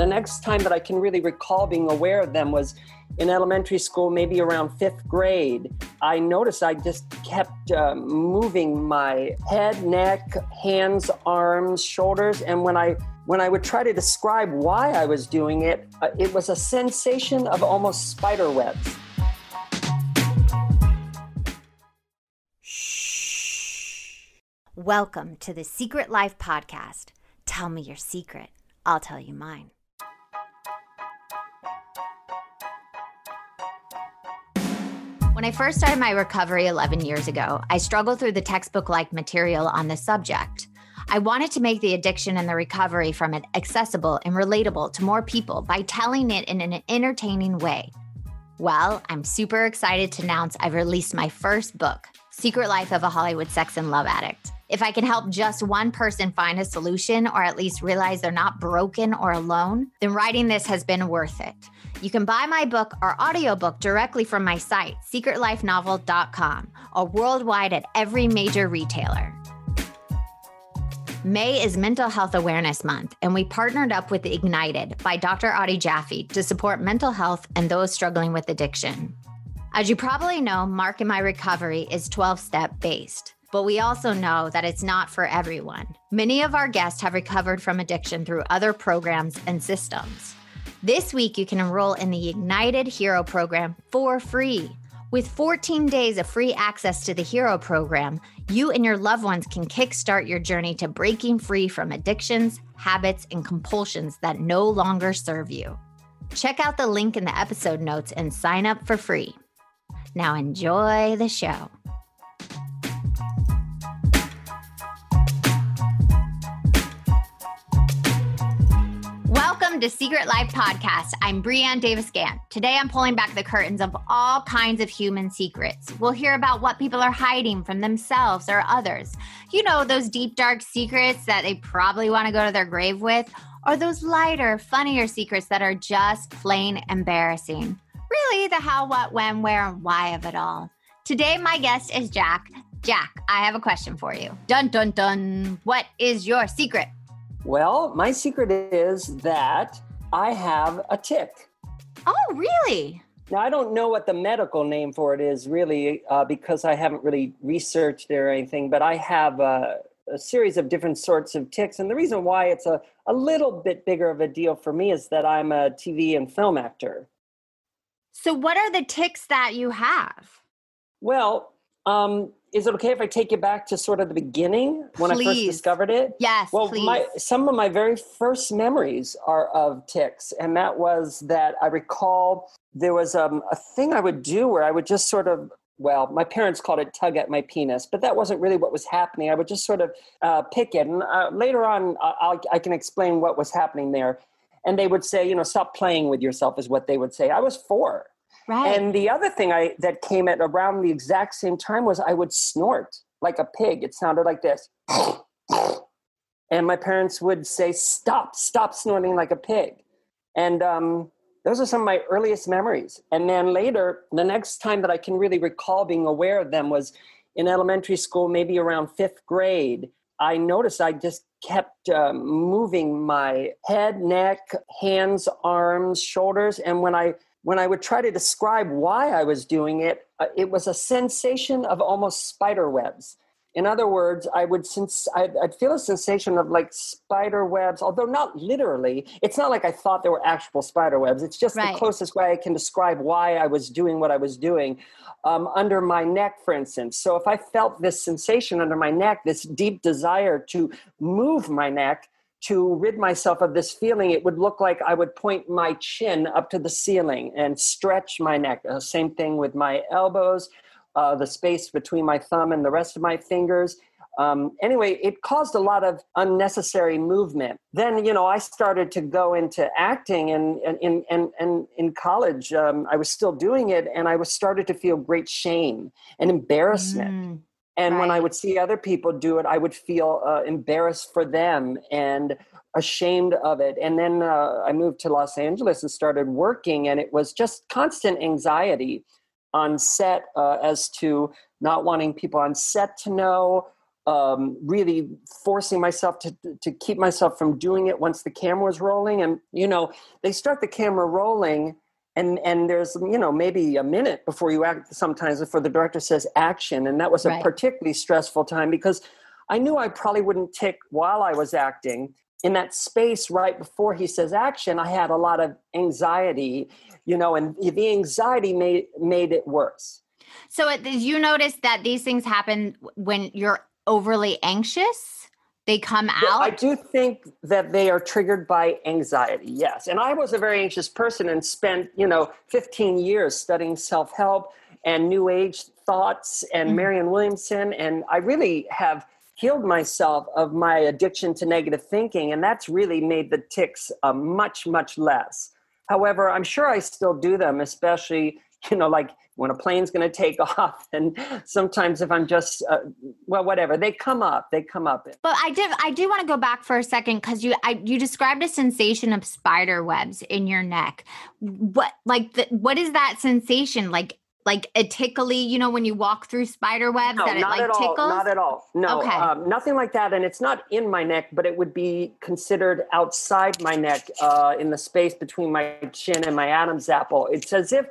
The next time that I can really recall being aware of them was in elementary school, maybe around fifth grade. I noticed I just kept uh, moving my head, neck, hands, arms, shoulders, and when I when I would try to describe why I was doing it, uh, it was a sensation of almost spider webs. Welcome to the Secret Life Podcast. Tell me your secret, I'll tell you mine. When I first started my recovery 11 years ago, I struggled through the textbook like material on this subject. I wanted to make the addiction and the recovery from it accessible and relatable to more people by telling it in an entertaining way. Well, I'm super excited to announce I've released my first book, Secret Life of a Hollywood Sex and Love Addict. If I can help just one person find a solution or at least realize they're not broken or alone, then writing this has been worth it. You can buy my book or audiobook directly from my site, secretlifenovel.com, or worldwide at every major retailer. May is Mental Health Awareness Month, and we partnered up with Ignited by Dr. Adi Jaffe to support mental health and those struggling with addiction. As you probably know, Mark in My Recovery is 12 step based but we also know that it's not for everyone. Many of our guests have recovered from addiction through other programs and systems. This week, you can enroll in the Ignited Hero program for free. With 14 days of free access to the Hero program, you and your loved ones can kickstart your journey to breaking free from addictions, habits, and compulsions that no longer serve you. Check out the link in the episode notes and sign up for free. Now, enjoy the show. Welcome to Secret Life Podcast. I'm Breanne Davis Gant. Today I'm pulling back the curtains of all kinds of human secrets. We'll hear about what people are hiding from themselves or others. You know, those deep, dark secrets that they probably want to go to their grave with, or those lighter, funnier secrets that are just plain embarrassing. Really, the how, what, when, where, and why of it all. Today, my guest is Jack. Jack, I have a question for you. Dun, dun, dun. What is your secret? Well, my secret is that I have a tic. Oh, really? Now, I don't know what the medical name for it is really uh, because I haven't really researched it or anything, but I have a, a, series of different sorts of tics. And the reason why it's a, a little bit bigger of a deal for me is that I'm a TV and film actor. So, what are the tics that you have? Well, um, is it okay if I take you back to sort of the beginning when please. I first discovered it? Yes. Well, please. my some of my very first memories are of tics, and that was that I recall there was um, a thing I would do where I would just sort of well, my parents called it tug at my penis, but that wasn't really what was happening. I would just sort of uh, pick it, and uh, later on, I'll, I can explain what was happening there. And they would say, you know, stop playing with yourself, is what they would say. I was four Right. And the other thing I that came at around the exact same time was I would snort like a pig. It sounded like this. and my parents would say, "Stop! Stop snorting like a pig." And um, those are some of my earliest memories. And then later, the next time that I can really recall being aware of them was in elementary school, maybe around fifth grade. I noticed I just kept um, moving my head, neck, hands, arms, shoulders, and when I when I would try to describe why I was doing it, uh, it was a sensation of almost spider webs. In other words, I would sense I'd, I'd, feel a sensation of like spider webs, although not literally. It's not like I thought there were actual spider webs. It's just right. the closest way I can describe why I was doing what I was doing um, under my neck, for instance. So if I felt this sensation under my neck, this deep desire to move my neck, to rid myself of this feeling, it would look like I would point my chin up to the ceiling and stretch my neck. Uh, same thing with my elbows, uh, the space between my thumb and the rest of my fingers. Um, anyway, it caused a lot of unnecessary movement. Then, you know, I started to go into acting, and in and in, in college, um, I was still doing it, and I was started to feel great shame and embarrassment. Mm and right. when I would see other people do it, I would feel uh, embarrassed for them and ashamed of it. And then uh, I moved to Los Angeles and started working, and it was just constant anxiety on set uh, as to not wanting people on set to know. um, really forcing myself to to keep myself from doing it once the camera was rolling. And you know, they start the camera rolling, and and there's you know maybe a minute before you act. Sometimes before the director says action, and that was a right. particularly stressful time because I knew I probably wouldn't tick while I was acting. In that space right before he says action, I had a lot of anxiety, you know, and the anxiety made made it worse. So, uh, did you notice that these things happen when you're overly anxious? They come out? I do think that they are triggered by anxiety, yes. And I was a very anxious person and spent, you know, 15 years studying self help and New Age thoughts and mm-hmm. Marianne Williamson. And I really have healed myself of my addiction to negative thinking. And that's really made the tics uh, much, much less. However, I'm sure I still do them, especially, you know, like when a plane's going to take off and sometimes if i'm just uh, well whatever they come up they come up but i did i do want to go back for a second because you I, you described a sensation of spider webs in your neck what like the, what is that sensation like like a tickly, you know, when you walk through spider webs no, that it like tickles? All, not at all. No, okay. um, nothing like that. And it's not in my neck, but it would be considered outside my neck uh, in the space between my chin and my Adam's apple. It's as if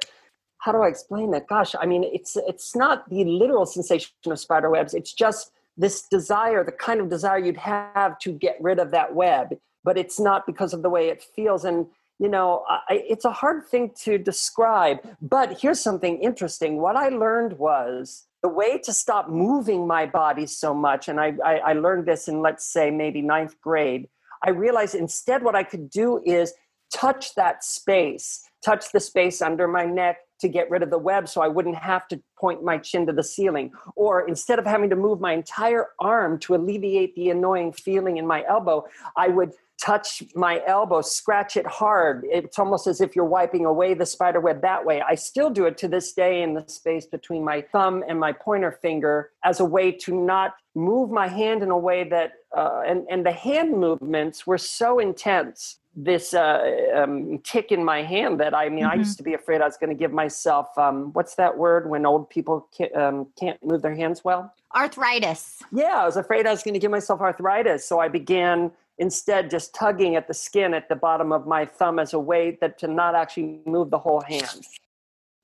how do I explain that? Gosh, I mean, it's it's not the literal sensation of spider webs. It's just this desire, the kind of desire you'd have to get rid of that web, but it's not because of the way it feels. And you know, I, it's a hard thing to describe. But here's something interesting. What I learned was the way to stop moving my body so much, and I, I, I learned this in let's say maybe ninth grade. I realized instead what I could do is touch that space, touch the space under my neck, to get rid of the web so I wouldn't have to point my chin to the ceiling. Or instead of having to move my entire arm to alleviate the annoying feeling in my elbow, I would touch my elbow, scratch it hard. It's almost as if you're wiping away the spider web that way. I still do it to this day in the space between my thumb and my pointer finger as a way to not move my hand in a way that, uh, and, and the hand movements were so intense this uh, um, tic in my hand that I mean, mm-hmm. I used to be afraid I was going to give myself um, what's that word when old people can't, um, can't move their hands well? Arthritis. Yeah, I was afraid I was going to give myself arthritis. So I began instead just tugging at the skin at the bottom of my thumb as a way that to not actually move the whole hand.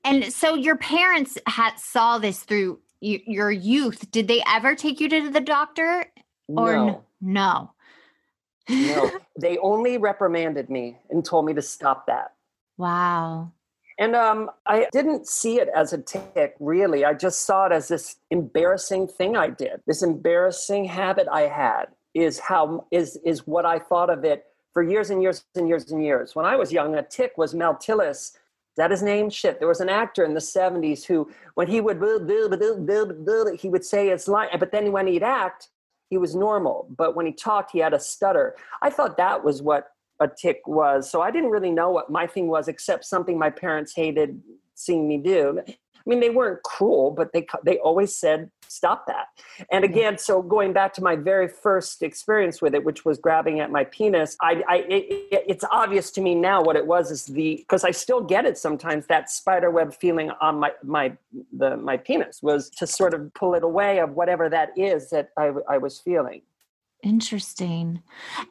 And so your parents had saw this through y- your youth. Did they ever take you to the doctor? Or no. N- no no, they only reprimanded me and told me to stop that. Wow. And um, I didn't see it as a tic, really. I just saw it as this embarrassing thing I did. This embarrassing habit I had is how is is what I thought of it for years and years and years and years. When I was young, a tic was Mel Tillis. Is that his name? Shit. There was an actor in the 70s who, when he would, he would say his line, but then when he'd act, he was normal. But when he talked, he had a stutter. I thought that was what a tic was. So I didn't really know what my thing was, except something my parents hated seeing me do. I mean, they weren't cruel, but they they always said stop that. And again, so going back to my very first experience with it, which was grabbing at my penis, I, I it, it's obvious to me now what it was is the because I still get it sometimes that spider web feeling on my my the my penis was to sort of pull it away of whatever that is that I, I was feeling. Interesting.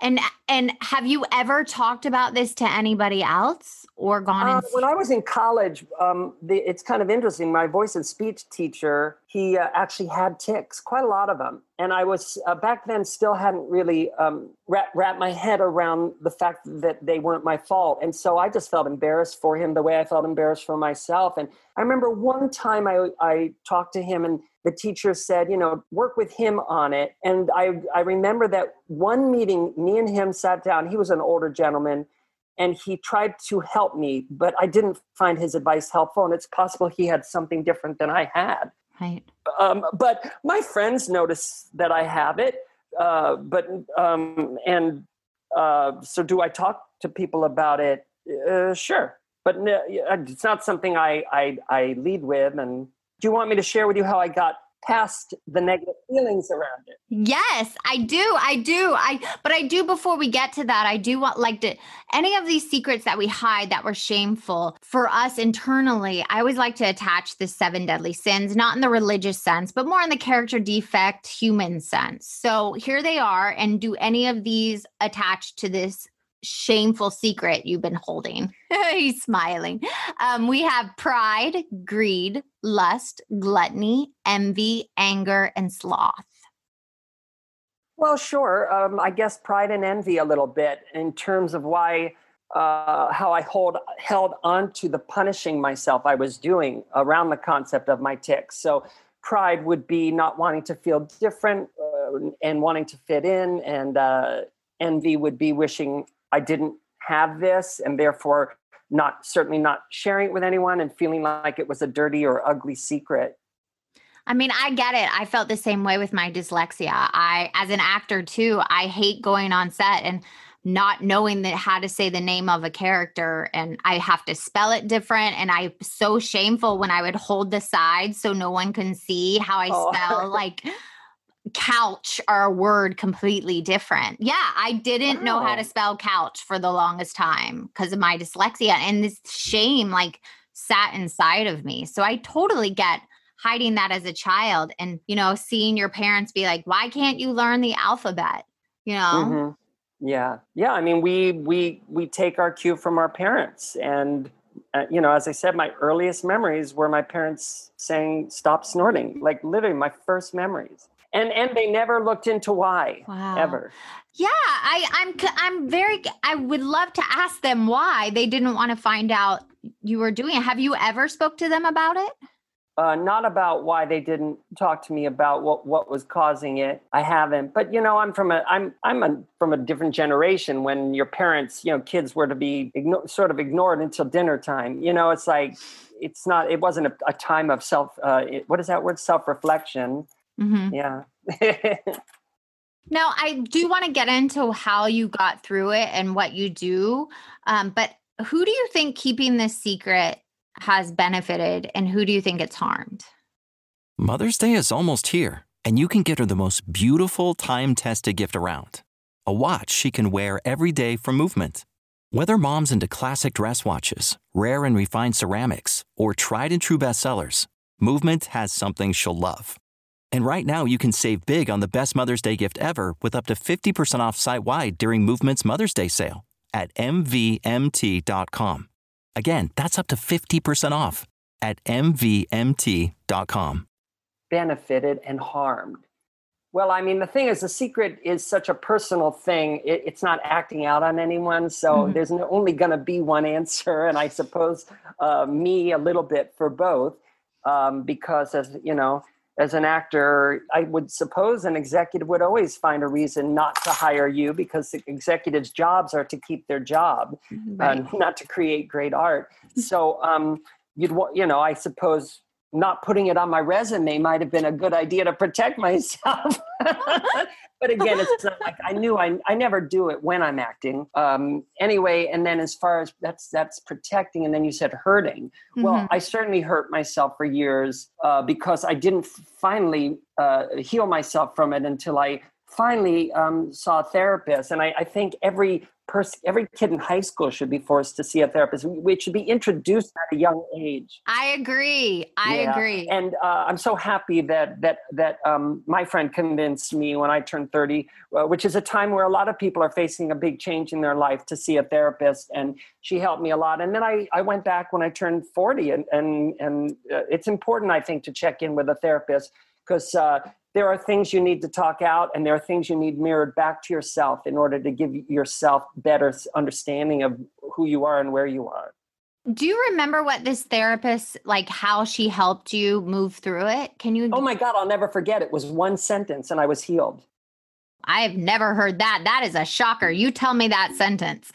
And and have you ever talked about this to anybody else or gone? Uh, and... when I was in college, um, the, it's kind of interesting. My voice and speech teacher, he uh, actually had tics, quite a lot of them, and I was uh, back then still hadn't really um, wrapped wrap my head around the fact that they weren't my fault, and so I just felt embarrassed for him the way I felt embarrassed for myself. And I remember one time I I talked to him and the teacher said, you know, work with him on it. And I, I remember that one meeting, me and him sat down. He was an older gentleman and he tried to help me, but I didn't find his advice helpful. And it's possible he had something different than I had. Right. Um, but my friends notice that I have it. Uh, but, um, and uh, so do I talk to people about it? Uh, sure. But it's not something I, I, I lead with and do you want me to share with you how I got past the negative feelings around it. Yes, I do. I do. I but I do before we get to that, I do want like to any of these secrets that we hide that were shameful for us internally. I always like to attach the seven deadly sins, not in the religious sense, but more in the character defect human sense. So here they are and do any of these attach to this shameful secret you've been holding. He's smiling. Um, we have pride, greed, lust, gluttony, envy, anger, and sloth. Well, sure. Um, I guess pride and envy a little bit in terms of why, uh, how I hold held on to the punishing myself I was doing around the concept of my tics. So, pride would be not wanting to feel different uh, and wanting to fit in, and uh, envy would be wishing I didn't have this and therefore not certainly not sharing it with anyone and feeling like it was a dirty or ugly secret. I mean, I get it. I felt the same way with my dyslexia. I as an actor too, I hate going on set and not knowing that how to say the name of a character and I have to spell it different and I'm so shameful when I would hold the side so no one can see how I oh. spell like couch are a word completely different. Yeah, I didn't know how to oh. spell couch for the longest time because of my dyslexia and this shame like sat inside of me. So I totally get hiding that as a child and you know seeing your parents be like why can't you learn the alphabet you know mm-hmm. yeah yeah i mean we we we take our cue from our parents and uh, you know as i said my earliest memories were my parents saying stop snorting like literally my first memories and and they never looked into why wow. ever yeah i i'm i'm very i would love to ask them why they didn't want to find out you were doing it have you ever spoke to them about it uh, not about why they didn't talk to me about what, what was causing it. I haven't, but you know, I'm from a I'm I'm a, from a different generation. When your parents, you know, kids were to be igno- sort of ignored until dinner time. You know, it's like it's not. It wasn't a, a time of self. Uh, it, what is that word? Self reflection. Mm-hmm. Yeah. now, I do want to get into how you got through it and what you do. Um, but who do you think keeping this secret has benefited and who do you think it's harmed? Mother's Day is almost here, and you can get her the most beautiful time tested gift around a watch she can wear every day for movement. Whether mom's into classic dress watches, rare and refined ceramics, or tried and true bestsellers, Movement has something she'll love. And right now, you can save big on the best Mother's Day gift ever with up to 50% off site wide during Movement's Mother's Day sale at MVMT.com. Again, that's up to 50% off at MVMT.com. Benefited and harmed. Well, I mean, the thing is, the secret is such a personal thing. It, it's not acting out on anyone. So mm-hmm. there's only going to be one answer. And I suppose uh, me a little bit for both. Um, because, as you know, as an actor, I would suppose an executive would always find a reason not to hire you because the executives' jobs are to keep their job, right. uh, not to create great art. so um, you'd want, you know, I suppose not putting it on my resume might have been a good idea to protect myself. but again, it's not like I knew I, I never do it when I'm acting. Um, anyway, and then as far as that's that's protecting, and then you said hurting. Mm-hmm. Well, I certainly hurt myself for years uh, because I didn't finally uh, heal myself from it until I finally um, saw a therapist. And I, I think every person, every kid in high school should be forced to see a therapist. We should be introduced at a young age. I agree. I yeah. agree. And uh, I'm so happy that that that um, my friend convinced me when I turned 30, uh, which is a time where a lot of people are facing a big change in their life, to see a therapist. And she helped me a lot. And then I I went back when I turned 40, and and and uh, it's important I think to check in with a therapist because uh, there are things you need to talk out and there are things you need mirrored back to yourself in order to give yourself better understanding of who you are and where you are. Do you remember what this therapist like how she helped you move through it? Can you oh my god i'll never forget. It was one sentence and i was healed. I've never heard that. That is a shocker. You tell me that sentence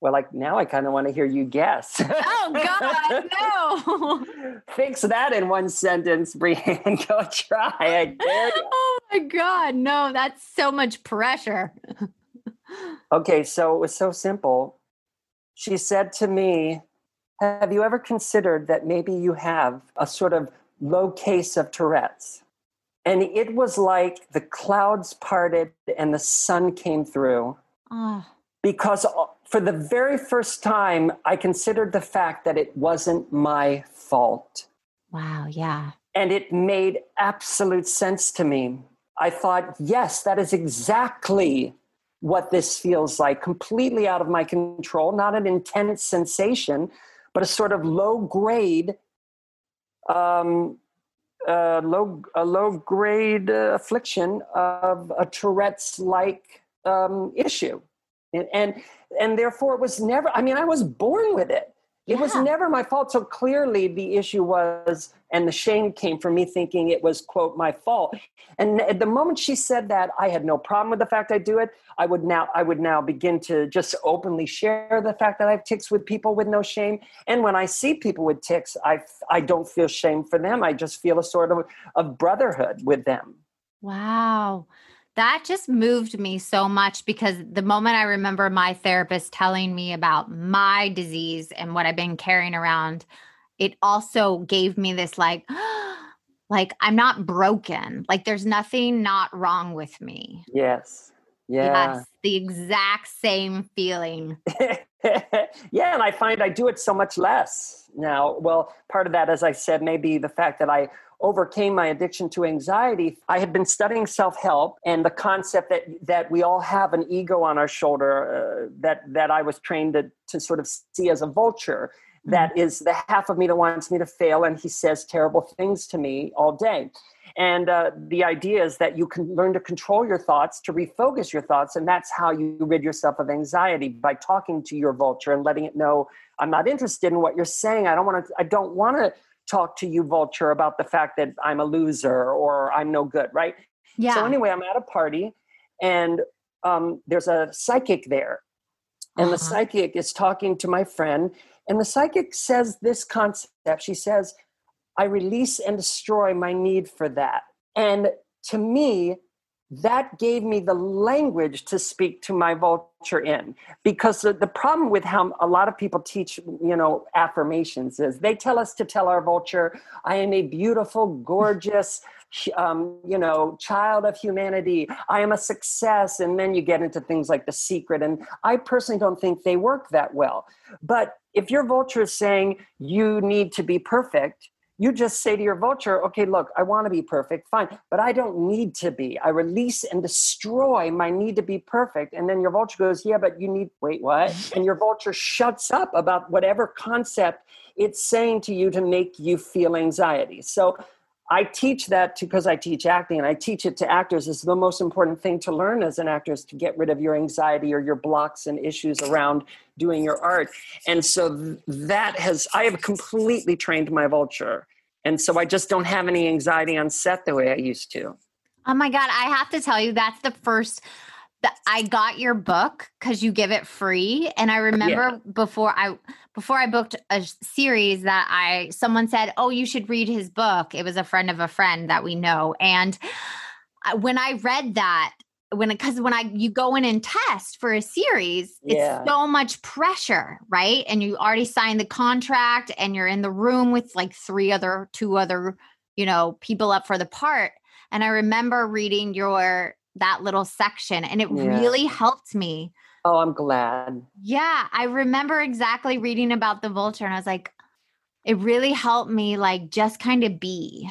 well, like now I kind of want to hear you guess. Oh God, no. Fix that in one sentence, Brienne. Go try. I dare you. Oh my God, no, that's so much pressure. okay, so it was so simple. She said to me, Have you ever considered that maybe you have a sort of low case of Tourette's. And it was like the clouds parted and the sun came through. Oh. Because for the very first time, I considered the fact that it wasn't my fault. Wow, yeah. And it made absolute sense to me. I thought, yes, that is exactly what this feels like, completely out of my control, not an intense sensation, but a sort of low grade, um, uh, low, a low grade uh, affliction of a Tourette's like um, issue. And, and, and therefore it was never, I mean, I was born with it. It yeah. was never my fault. So clearly the issue was, and the shame came from me thinking it was, quote, my fault. And at the moment she said that, I had no problem with the fact I do it. I would now, I would now begin to just openly share the fact that I have tics with people with no shame. And when I see people with tics, I, I don't feel shame for them. I just feel a sort of, of brotherhood with them. Wow that just moved me so much because the moment I remember my therapist telling me about my disease and what I've been carrying around, it also gave me this like, like I'm not broken. Like there's nothing not wrong with me. Yes. Yeah. Yes. The exact same feeling. yeah. And I find I do it so much less now. Well, part of that, as I said, may be the fact that I overcame my addiction to anxiety, I had been studying self help and the concept that that we all have an ego on our shoulder uh, that that I was trained to, to sort of see as a vulture. Mm-hmm. That is the half of me that wants me to fail, and he says terrible things to me all day. And uh, the idea is that you can learn to control your thoughts, to refocus your thoughts, and that's how you rid yourself of anxiety by talking to your vulture and letting it know, "I'm not interested in what you're saying. I don't want to. I don't want to talk to you, Vulture, about the fact that I'm a loser or I'm no good, right? Yeah. So anyway, I'm at a party and um, there's a psychic there. And uh-huh. the psychic is talking to my friend, and the psychic says this concept. She says, I release and destroy my need for that. And to me, that gave me the language to speak to my vulture in. Because the, the, problem with how a lot of people teach you know affirmations is they tell us to tell our vulture i am a beautiful gorgeous um, you know child of humanity. I am a success. And then you get into things like the secret and i personally don't think they work that well. But if your vulture is saying you need to be perfect you just say to your vulture, okay, look, I want to be perfect, fine, but I don't need to be. I release and destroy my need to be perfect. And then your vulture goes, yeah, but you need, wait, what? And your vulture shuts up about whatever concept it's saying to you to make you feel anxiety. So I teach that because I teach acting and I teach it to actors is the most important thing to learn as an actor is to get rid of your anxiety or your blocks and issues around doing your art. And so that has I have completely trained my vulture. And so I just don't have any anxiety on set the way I used to. Oh my god, I have to tell you that's the first that I got your book cuz you give it free and I remember yeah. before I before I booked a series that I someone said, "Oh, you should read his book." It was a friend of a friend that we know. And uh, when I read that, when because when I you go in and test for a series, yeah. it's so much pressure, right? And you already signed the contract and you're in the room with like three other two other, you know, people up for the part. And I remember reading your that little section and it yeah. really helped me Oh, I'm glad. Yeah, I remember exactly reading about the vulture and I was like, it really helped me like just kind of be.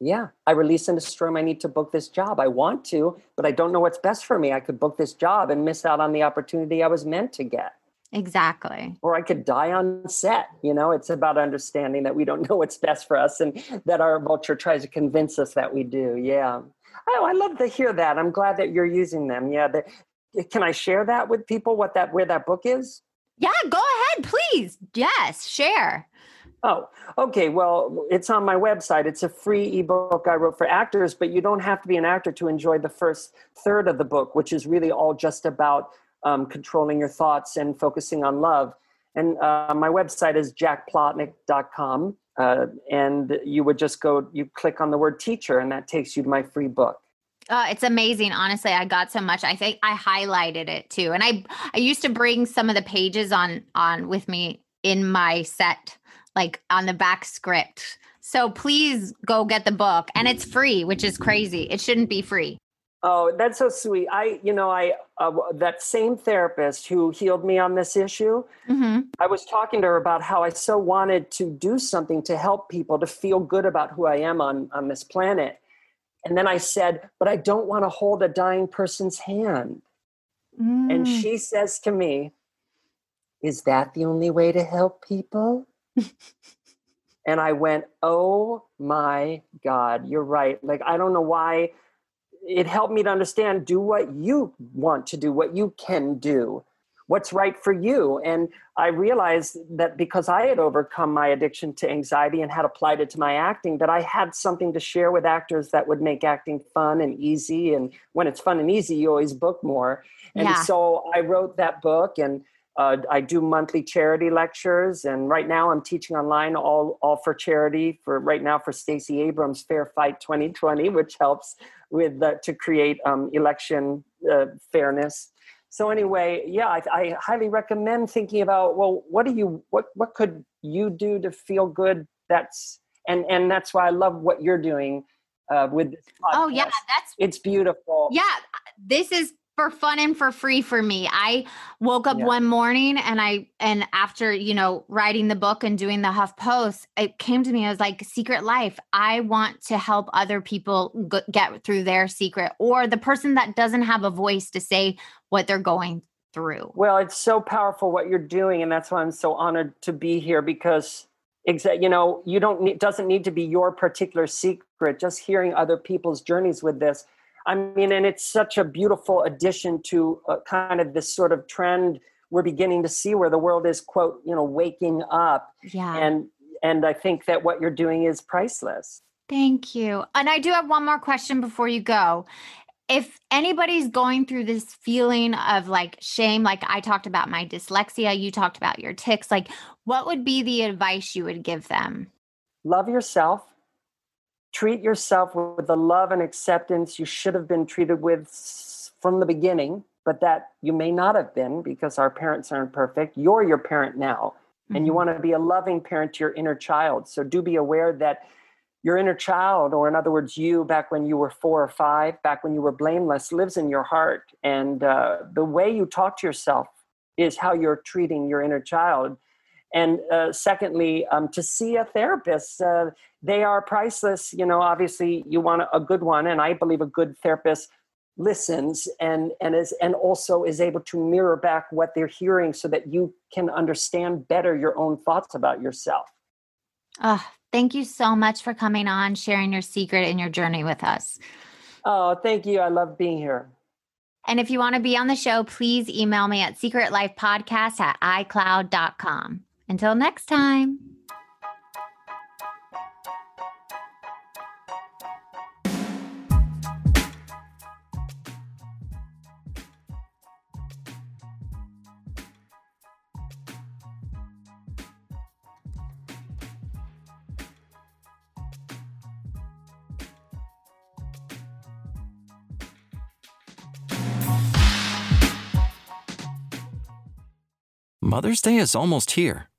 Yeah, I release and destroy my need to book this job. I want to, but I don't know what's best for me. I could book this job and miss out on the opportunity I was meant to get. Exactly. Or I could die on set. You know, it's about understanding that we don't know what's best for us and that our vulture tries to convince us that we do. Yeah. Oh, I love to hear that. I'm glad that you're using them. Yeah, can I share that with people? What that where that book is? Yeah, go ahead, please. Yes, share. Oh, okay. Well, it's on my website. It's a free ebook I wrote for actors, but you don't have to be an actor to enjoy the first third of the book, which is really all just about um, controlling your thoughts and focusing on love. And uh, my website is jackplotnick.com. Uh, and you would just go, you click on the word teacher, and that takes you to my free book. Uh, it's amazing. Honestly, I got so much. I think I highlighted it too. And I I used to bring some of the pages on on with me in my set, like on the back script. So please go get the book. And it's free, which is crazy. It shouldn't be free. Oh, that's so sweet. I, you know, I uh, that same therapist who healed me on this issue. Mm-hmm. I was talking to her about how I so wanted to do something to help people to feel good about who I am on on this planet. And then I said, "But I don't want to hold a dying person's hand." Mm. And she says to me, "Is that the only way to help people?" and I went, "Oh my god, you're right." Like I don't know why it helped me to understand do what you want to do, what you can do, what's right for you. And I realized that because I had overcome my addiction to anxiety and had applied it to my acting, that I had something to share with actors that would make acting fun and easy. And when it's fun and easy, you always book more. And Yeah. so I wrote that book and uh, I do monthly charity lectures, and right now I'm teaching online, all all for charity. For right now, for Stacey Abrams Fair Fight 2020, which helps with the, to create um, election uh, fairness. So anyway, yeah, I, I highly recommend thinking about well, what do you what what could you do to feel good? That's and and that's why I love what you're doing uh, with this podcast. Oh, yeah. That's it's beautiful. Yeah, this is for fun and for free for me. I woke up Yeah. one morning and I and after, you know, writing the book and doing the Huff Post, it came to me I was like secret life. I want to help other people g- get through their secret or the person that doesn't have a voice to say what they're going through. Well, it's so powerful what you're doing, and that's why I'm so honored to be here because, exa- you know, you don't need doesn't need to be your particular secret. Just hearing other people's journeys with this, I mean, and it's such a beautiful addition to uh, kind of this sort of trend we're beginning to see where the world is quote you know waking up, Yeah. and and I think that what you're doing is priceless. Thank you. And I do have one more question before you go. If anybody's going through this feeling of like shame, like I talked about my dyslexia, you talked about your tics, like what would be the advice you would give them? love yourself treat yourself with the love and acceptance you should have been treated with from the beginning but that you may not have been because our parents aren't perfect. You're your parent now and you Mhm. want to be a loving parent to your inner child. So do be aware that your inner child or in other words you back when you were four or five back when you were blameless lives in your heart. And uh, the way you talk to yourself is how you're treating your inner child and uh, secondly um, to see a therapist uh, they are priceless you know obviously you want a, good one and i believe a good therapist listens and and is and also is able to mirror back what they're hearing so that you can understand better your own thoughts about yourself Oh, thank you so much for coming on, sharing your secret and your journey with us. oh thank you i love being here And if you want to be on the show, please email me at secretlifepodcast at iCloud.com. Until next time. Mother's Day is almost here,